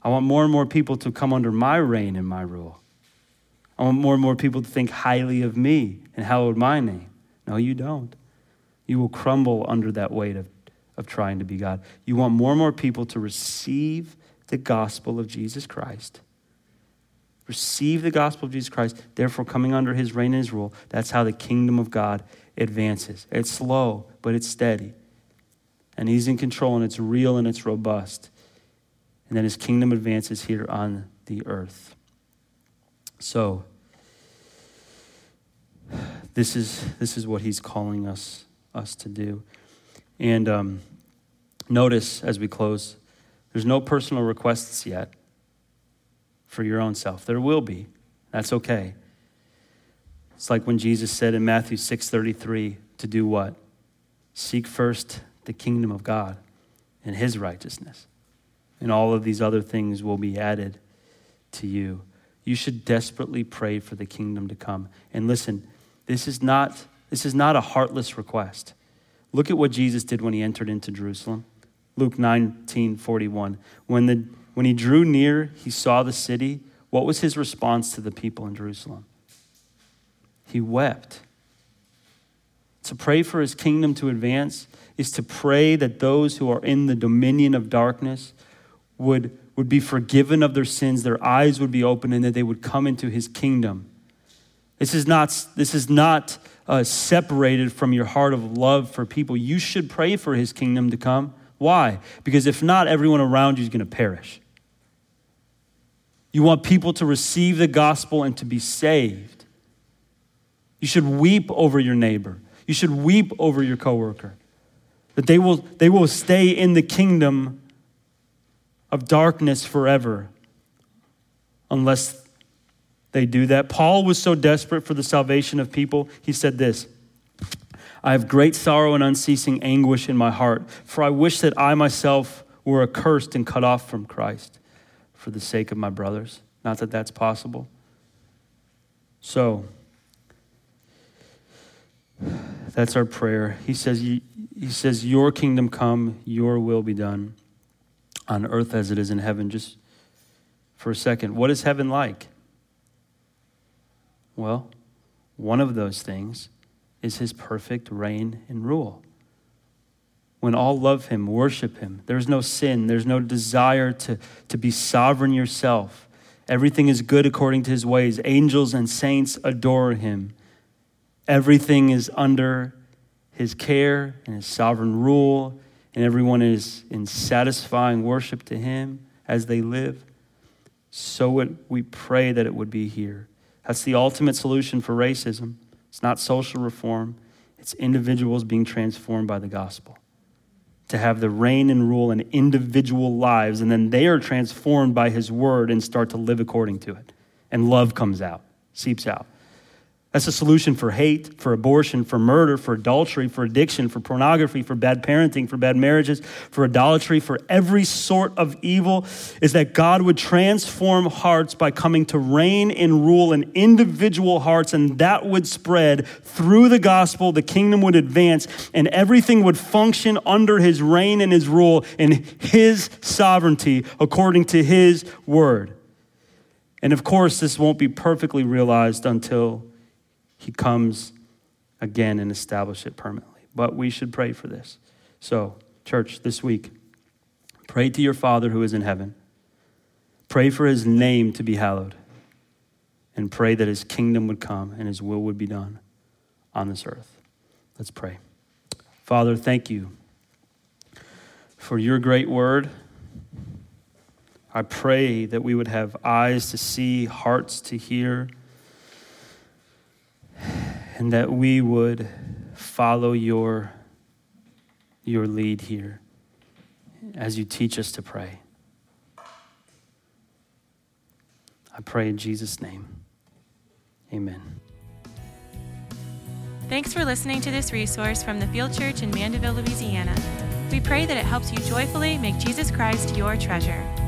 I want more and more people to come under my reign and my rule. I want more and more people to think highly of me and hallowed my name. No, you don't. You will crumble under that weight of, of trying to be God. You want more and more people to receive the gospel of Jesus Christ. Receive the gospel of Jesus Christ, therefore coming under his reign and his rule. That's how the kingdom of God advances. It's slow, but it's steady. And He's in control, and it's real and it's robust. And then His kingdom advances here on the earth. So, this is, this is what He's calling us, us to do. And um, notice as we close, there's no personal requests yet for your own self. There will be. That's okay. It's like when Jesus said in Matthew 6:33 to do what? Seek first the kingdom of God and his righteousness. And all of these other things will be added to you. You should desperately pray for the kingdom to come. And listen, this is not this is not a heartless request. Look at what Jesus did when he entered into Jerusalem. Luke 19:41. When the when he drew near, he saw the city. What was his response to the people in Jerusalem? He wept. To pray for his kingdom to advance is to pray that those who are in the dominion of darkness would, would be forgiven of their sins, their eyes would be opened, and that they would come into his kingdom. This is not, this is not uh, separated from your heart of love for people. You should pray for his kingdom to come. Why? Because if not, everyone around you is going to perish. You want people to receive the gospel and to be saved. You should weep over your neighbor. You should weep over your coworker. That they will, they will stay in the kingdom of darkness forever unless they do that. Paul was so desperate for the salvation of people, he said this I have great sorrow and unceasing anguish in my heart, for I wish that I myself were accursed and cut off from Christ for the sake of my brothers. Not that that's possible. So, that's our prayer. He says, he says, Your kingdom come, your will be done on earth as it is in heaven. Just for a second, what is heaven like? Well, one of those things is his perfect reign and rule. when all love him, worship him. There's no sin, there's no desire to, to be sovereign yourself. Everything is good according to his ways. Angels and saints adore him. Everything is under his care and his sovereign rule, and everyone is in satisfying worship to him as they live. So it, we pray that it would be here. That's the ultimate solution for racism. It's not social reform, it's individuals being transformed by the gospel. To have the reign and rule in individual lives, and then they are transformed by his word and start to live according to it. And love comes out, seeps out. That's a solution for hate, for abortion, for murder, for adultery, for addiction, for pornography, for bad parenting, for bad marriages, for idolatry, for every sort of evil, is that God would transform hearts by coming to reign and rule in individual hearts, and that would spread through the gospel. The kingdom would advance, and everything would function under his reign and his rule and his sovereignty according to his word. And of course, this won't be perfectly realized until he comes again and establish it permanently. But we should pray for this. So, church, this week, pray to your Father who is in heaven. Pray for his name to be hallowed. And pray that his kingdom would come and his will would be done on this earth. Let's pray. Father, thank you for your great word. I pray that we would have eyes to see, hearts to hear and that we would follow your, your lead here as you teach us to pray. I pray in Jesus' name. Amen. Thanks for listening to this resource from the Field Church in Mandeville, Louisiana. We pray that it helps you joyfully make Jesus Christ your treasure.